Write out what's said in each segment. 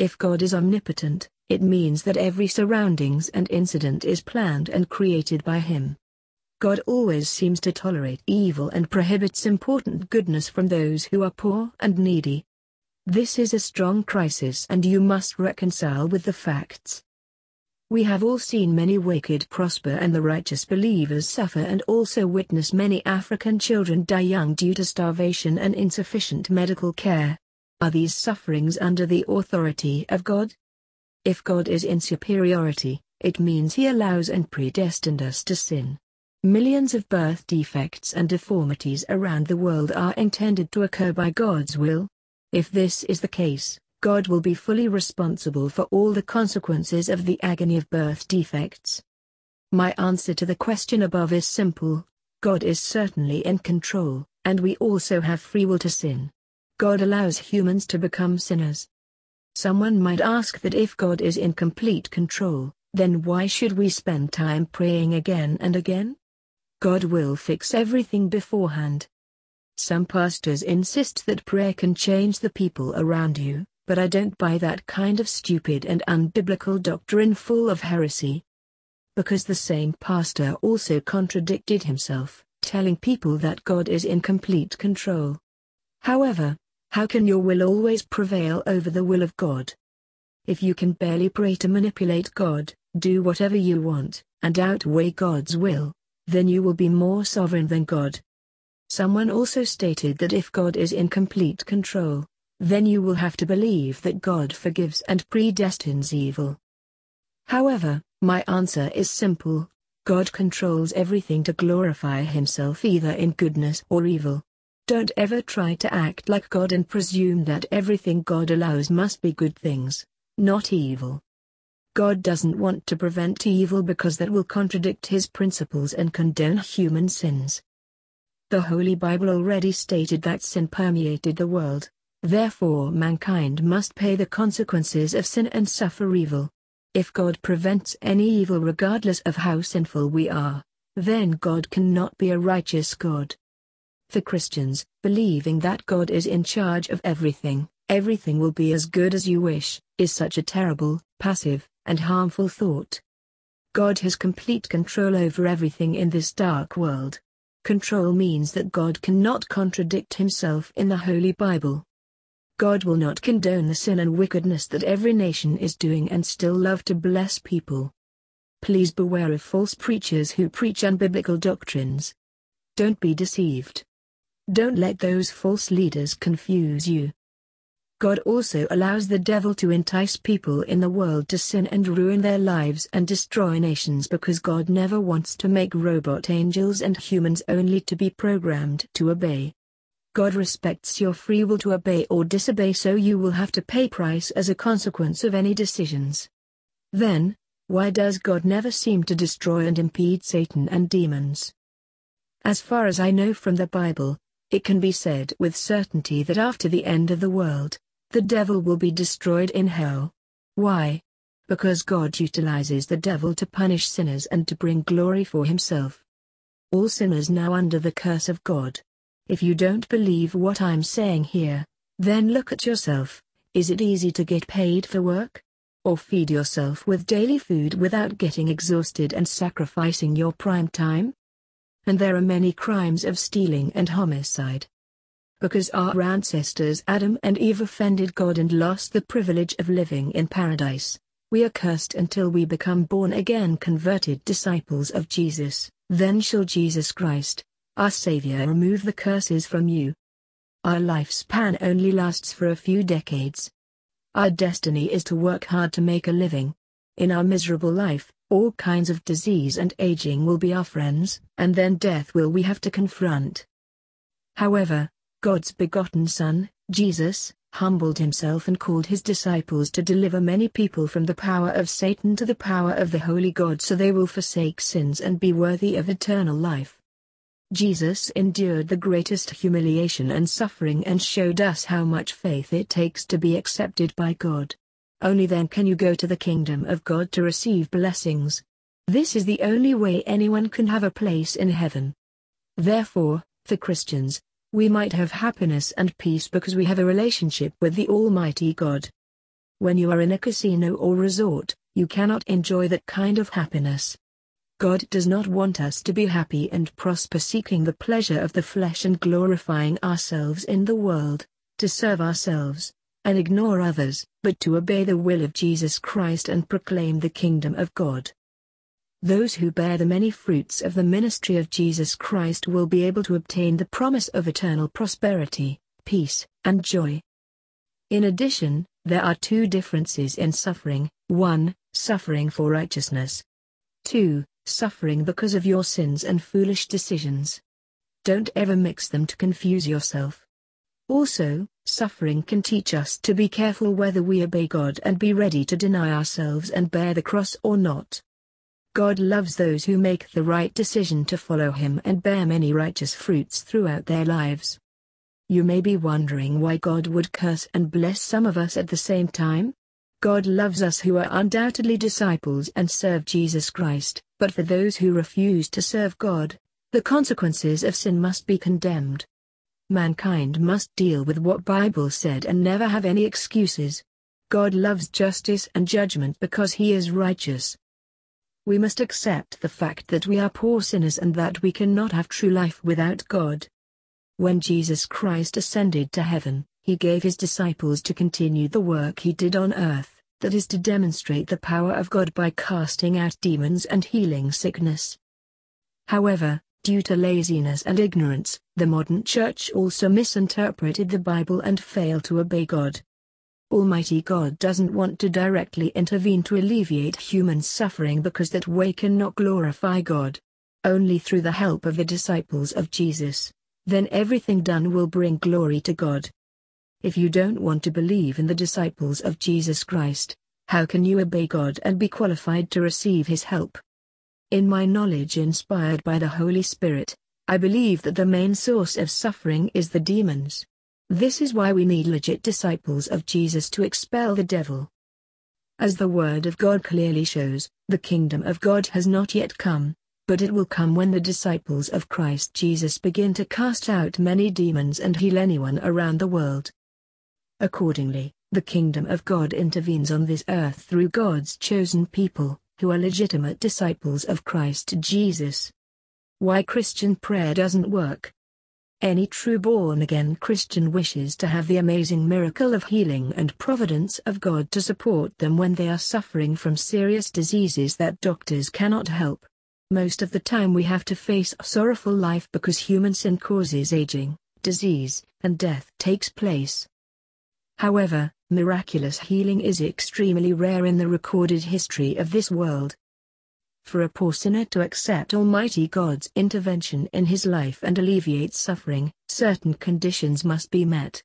If God is omnipotent, it means that every surroundings and incident is planned and created by Him. God always seems to tolerate evil and prohibits important goodness from those who are poor and needy. This is a strong crisis and you must reconcile with the facts. We have all seen many wicked prosper and the righteous believers suffer and also witness many African children die young due to starvation and insufficient medical care. Are these sufferings under the authority of God? If God is in superiority, it means he allows and predestined us to sin. Millions of birth defects and deformities around the world are intended to occur by God's will. If this is the case, God will be fully responsible for all the consequences of the agony of birth defects. My answer to the question above is simple. God is certainly in control, and we also have free will to sin. God allows humans to become sinners, Someone might ask that if God is in complete control, then why should we spend time praying again and again? God will fix everything beforehand. Some pastors insist that prayer can change the people around you, but I don't buy that kind of stupid and unbiblical doctrine full of heresy. Because the same pastor also contradicted himself, telling people that God is in complete control. However, how can your will always prevail over the will of God? If you can barely pray to manipulate God, do whatever you want, and outweigh God's will, then you will be more sovereign than God. Someone also stated that if God is in complete control, then you will have to believe that God forgives and predestines evil. However, my answer is simple God controls everything to glorify Himself either in goodness or evil. Don't ever try to act like God and presume that everything God allows must be good things, not evil. God doesn't want to prevent evil because that will contradict his principles and condone human sins. The Holy Bible already stated that sin permeated the world, therefore mankind must pay the consequences of sin and suffer evil. If God prevents any evil regardless of how sinful we are, then God cannot be a righteous God. For Christians, believing that God is in charge of everything, everything will be as good as you wish, is such a terrible, passive, and harmful thought. God has complete control over everything in this dark world. Control means that God cannot contradict himself in the Holy Bible. God will not condone the sin and wickedness that every nation is doing and still love to bless people. Please beware of false preachers who preach unbiblical doctrines. Don't be deceived. Don't let those false leaders confuse you. God also allows the devil to entice people in the world to sin and ruin their lives and destroy nations because God never wants to make robot angels and humans only to be programmed to obey. God respects your free will to obey or disobey so you will have to pay price as a consequence of any decisions. Then, why does God never seem to destroy and impede Satan and demons? As far as I know from the Bible, it can be said with certainty that after the end of the world, the devil will be destroyed in hell. Why? Because God utilizes the devil to punish sinners and to bring glory for himself. All sinners now under the curse of God. If you don't believe what I'm saying here, then look at yourself. Is it easy to get paid for work? Or feed yourself with daily food without getting exhausted and sacrificing your prime time? And there are many crimes of stealing and homicide. Because our ancestors Adam and Eve offended God and lost the privilege of living in paradise, we are cursed until we become born-again converted disciples of Jesus, then shall Jesus Christ, our Savior remove the curses from you. Our lifespan only lasts for a few decades. Our destiny is to work hard to make a living. In our miserable life, all kinds of disease and aging will be our friends, and then death will we have to confront. However, God's begotten Son, Jesus, humbled himself and called his disciples to deliver many people from the power of Satan to the power of the Holy God so they will forsake sins and be worthy of eternal life. Jesus endured the greatest humiliation and suffering and showed us how much faith it takes to be accepted by God. Only then can you go to the kingdom of God to receive blessings. This is the only way anyone can have a place in heaven. Therefore, for Christians, we might have happiness and peace because we have a relationship with the Almighty God. When you are in a casino or resort, you cannot enjoy that kind of happiness. God does not want us to be happy and prosper seeking the pleasure of the flesh and glorifying ourselves in the world, to serve ourselves, and ignore others, but to obey the will of Jesus Christ and proclaim the kingdom of God. Those who bear the many fruits of the ministry of Jesus Christ will be able to obtain the promise of eternal prosperity, peace, and joy. In addition, there are two differences in suffering 1. Suffering for righteousness. 2. Suffering because of your sins and foolish decisions. Don't ever mix them to confuse yourself. Also, suffering can teach us to be careful whether we obey God and be ready to deny ourselves and bear the cross or not. God loves those who make the right decision to follow Him and bear many righteous fruits throughout their lives. You may be wondering why God would curse and bless some of us at the same time? God loves us who are undoubtedly disciples and serve Jesus Christ, but for those who refuse to serve God, the consequences of sin must be condemned. Mankind must deal with what Bible said and never have any excuses. God loves justice and judgment because he is righteous we must accept the fact that we are poor sinners and that we cannot have true life without God. When Jesus Christ ascended to heaven, he gave his disciples to continue the work he did on earth, that is to demonstrate the power of God by casting out demons and healing sickness. However, due to laziness and ignorance, the modern church also misinterpreted the Bible and failed to obey God. Almighty God doesn't want to directly intervene to alleviate human suffering because that way cannot glorify God. Only through the help of the disciples of Jesus. Then everything done will bring glory to God. If you don't want to believe in the disciples of Jesus Christ, how can you obey God and be qualified to receive His help? In my knowledge inspired by the Holy Spirit, I believe that the main source of suffering is the demons. This is why we need legit disciples of Jesus to expel the devil. As the Word of God clearly shows, the kingdom of God has not yet come, but it will come when the disciples of Christ Jesus begin to cast out many demons and heal anyone around the world. Accordingly, the kingdom of God intervenes on this earth through God's chosen people, who are legitimate disciples of Christ Jesus. Why Christian prayer doesn't work. Any true born-again Christian wishes to have the amazing miracle of healing and providence of God to support them when they are suffering from serious diseases that doctors cannot help. Most of the time we have to face a sorrowful life because human sin causes aging, disease, and death takes place. However, miraculous healing is extremely rare in the recorded history of this world. For a poor sinner to accept Almighty God's intervention in his life and alleviate suffering, certain conditions must be met.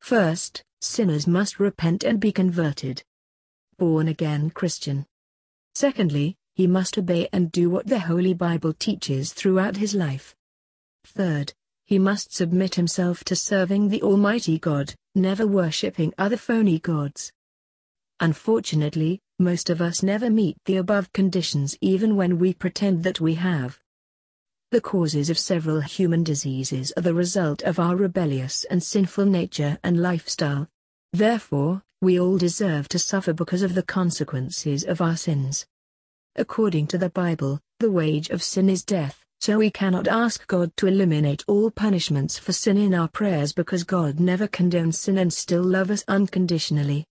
First, sinners must repent and be converted. Born again Christian. Secondly, he must obey and do what the Holy Bible teaches throughout his life. Third, he must submit himself to serving the Almighty God, never worshipping other phony gods. Unfortunately, most of us never meet the above conditions even when we pretend that we have. The causes of several human diseases are the result of our rebellious and sinful nature and lifestyle. Therefore, we all deserve to suffer because of the consequences of our sins. According to the Bible, the wage of sin is death, so we cannot ask God to eliminate all punishments for sin in our prayers because God never condones sin and still loves us unconditionally.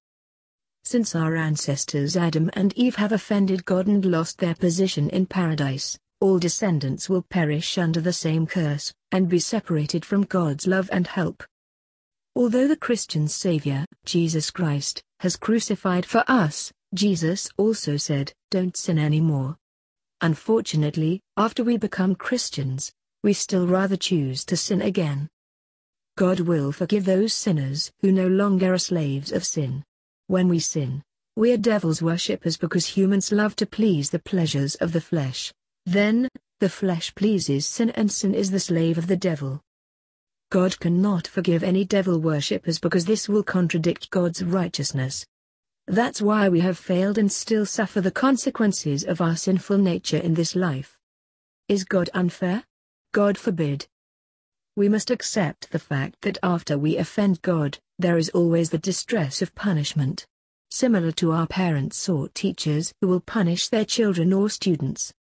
Since our ancestors Adam and Eve have offended God and lost their position in paradise, all descendants will perish under the same curse, and be separated from God's love and help. Although the Christian Savior, Jesus Christ, has crucified for us, Jesus also said, Don't sin anymore. Unfortunately, after we become Christians, we still rather choose to sin again. God will forgive those sinners who no longer are slaves of sin. When we sin, we are devil's worshippers because humans love to please the pleasures of the flesh. Then, the flesh pleases sin and sin is the slave of the devil. God cannot forgive any devil worshippers because this will contradict God's righteousness. That's why we have failed and still suffer the consequences of our sinful nature in this life. Is God unfair? God forbid. We must accept the fact that after we offend God, there is always the distress of punishment. similar to our parents or teachers who will punish their children or students.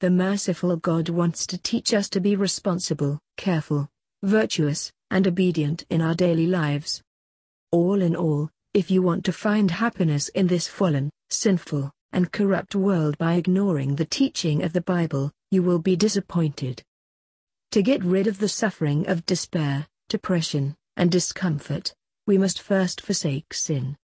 The merciful God wants to teach us to be responsible, careful, virtuous, and obedient in our daily lives. All in all, if you want to find happiness in this fallen, sinful, and corrupt world by ignoring the teaching of the Bible, you will be disappointed. To get rid of the suffering of despair, depression, and discomfort, we must first forsake sin.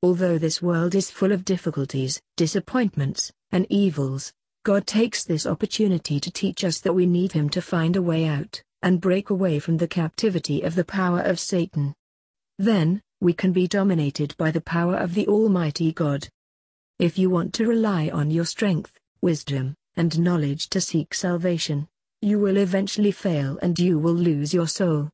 Although this world is full of difficulties, disappointments, and evils, God takes this opportunity to teach us that we need Him to find a way out, and break away from the captivity of the power of Satan. Then, we can be dominated by the power of the Almighty God. If you want to rely on your strength, wisdom, and knowledge to seek salvation, you will eventually fail and you will lose your soul.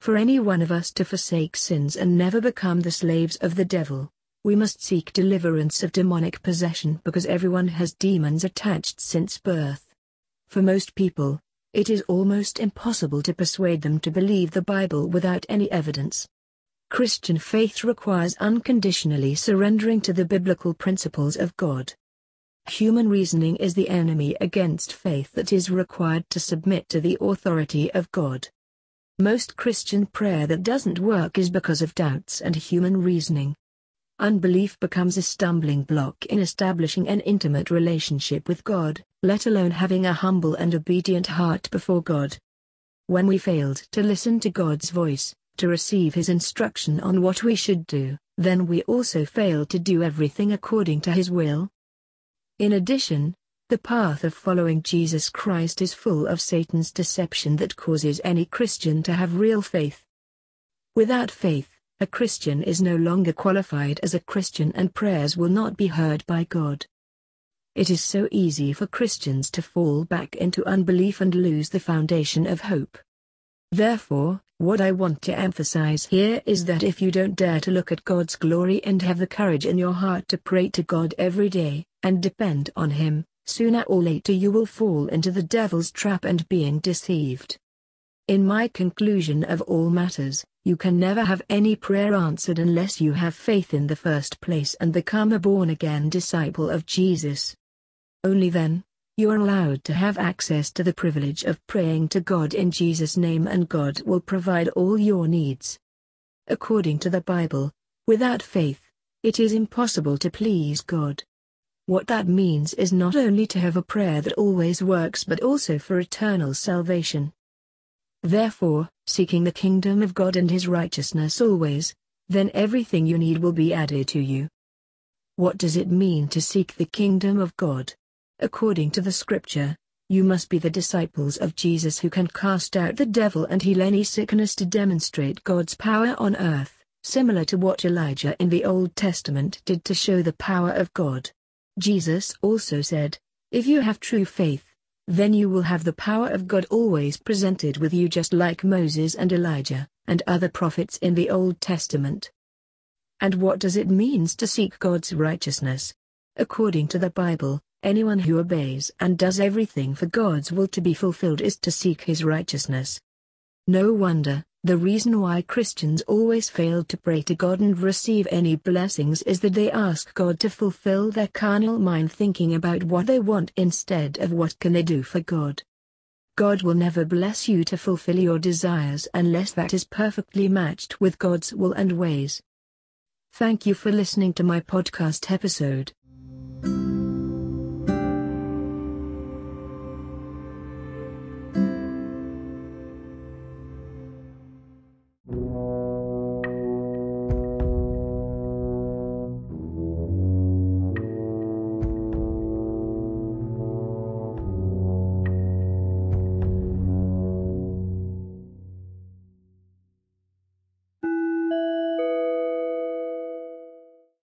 For any one of us to forsake sins and never become the slaves of the devil, we must seek deliverance of demonic possession because everyone has demons attached since birth. For most people, it is almost impossible to persuade them to believe the Bible without any evidence. Christian faith requires unconditionally surrendering to the biblical principles of God. Human reasoning is the enemy against faith that is required to submit to the authority of God. Most Christian prayer that doesn't work is because of doubts and human reasoning. Unbelief becomes a stumbling block in establishing an intimate relationship with God, let alone having a humble and obedient heart before God. When we failed to listen to God's voice, to receive His instruction on what we should do, then we also fail to do everything according to His will. In addition, the path of following Jesus Christ is full of Satan's deception that causes any Christian to have real faith. Without faith, a Christian is no longer qualified as a Christian and prayers will not be heard by God. It is so easy for Christians to fall back into unbelief and lose the foundation of hope. Therefore, what I want to emphasize here is that if you don't dare to look at God's glory and have the courage in your heart to pray to God every day, and depend on Him, sooner or later you will fall into the devil's trap and being deceived. In my conclusion of all matters, you can never have any prayer answered unless you have faith in the first place and become a born-again disciple of Jesus. Only then, you are allowed to have access to the privilege of praying to God in Jesus' name and God will provide all your needs. According to the Bible, without faith, it is impossible to please God. What that means is not only to have a prayer that always works but also for eternal salvation. Therefore, seeking the kingdom of God and his righteousness always, then everything you need will be added to you. What does it mean to seek the kingdom of God? According to the scripture, you must be the disciples of Jesus who can cast out the devil and heal any sickness to demonstrate God's power on earth, similar to what Elijah in the Old Testament did to show the power of God. Jesus also said, If you have true faith, then you will have the power of God always presented with you just like Moses and Elijah, and other prophets in the Old Testament. And what does it mean to seek God's righteousness? According to the Bible, anyone who obeys and does everything for God's will to be fulfilled is to seek his righteousness. No wonder, the reason why Christians always fail to pray to God and receive any blessings is that they ask God to fulfill their carnal mind thinking about what they want instead of what can they do for God. God will never bless you to fulfill your desires unless that is perfectly matched with God's will and ways. Thank you for listening to my podcast episode.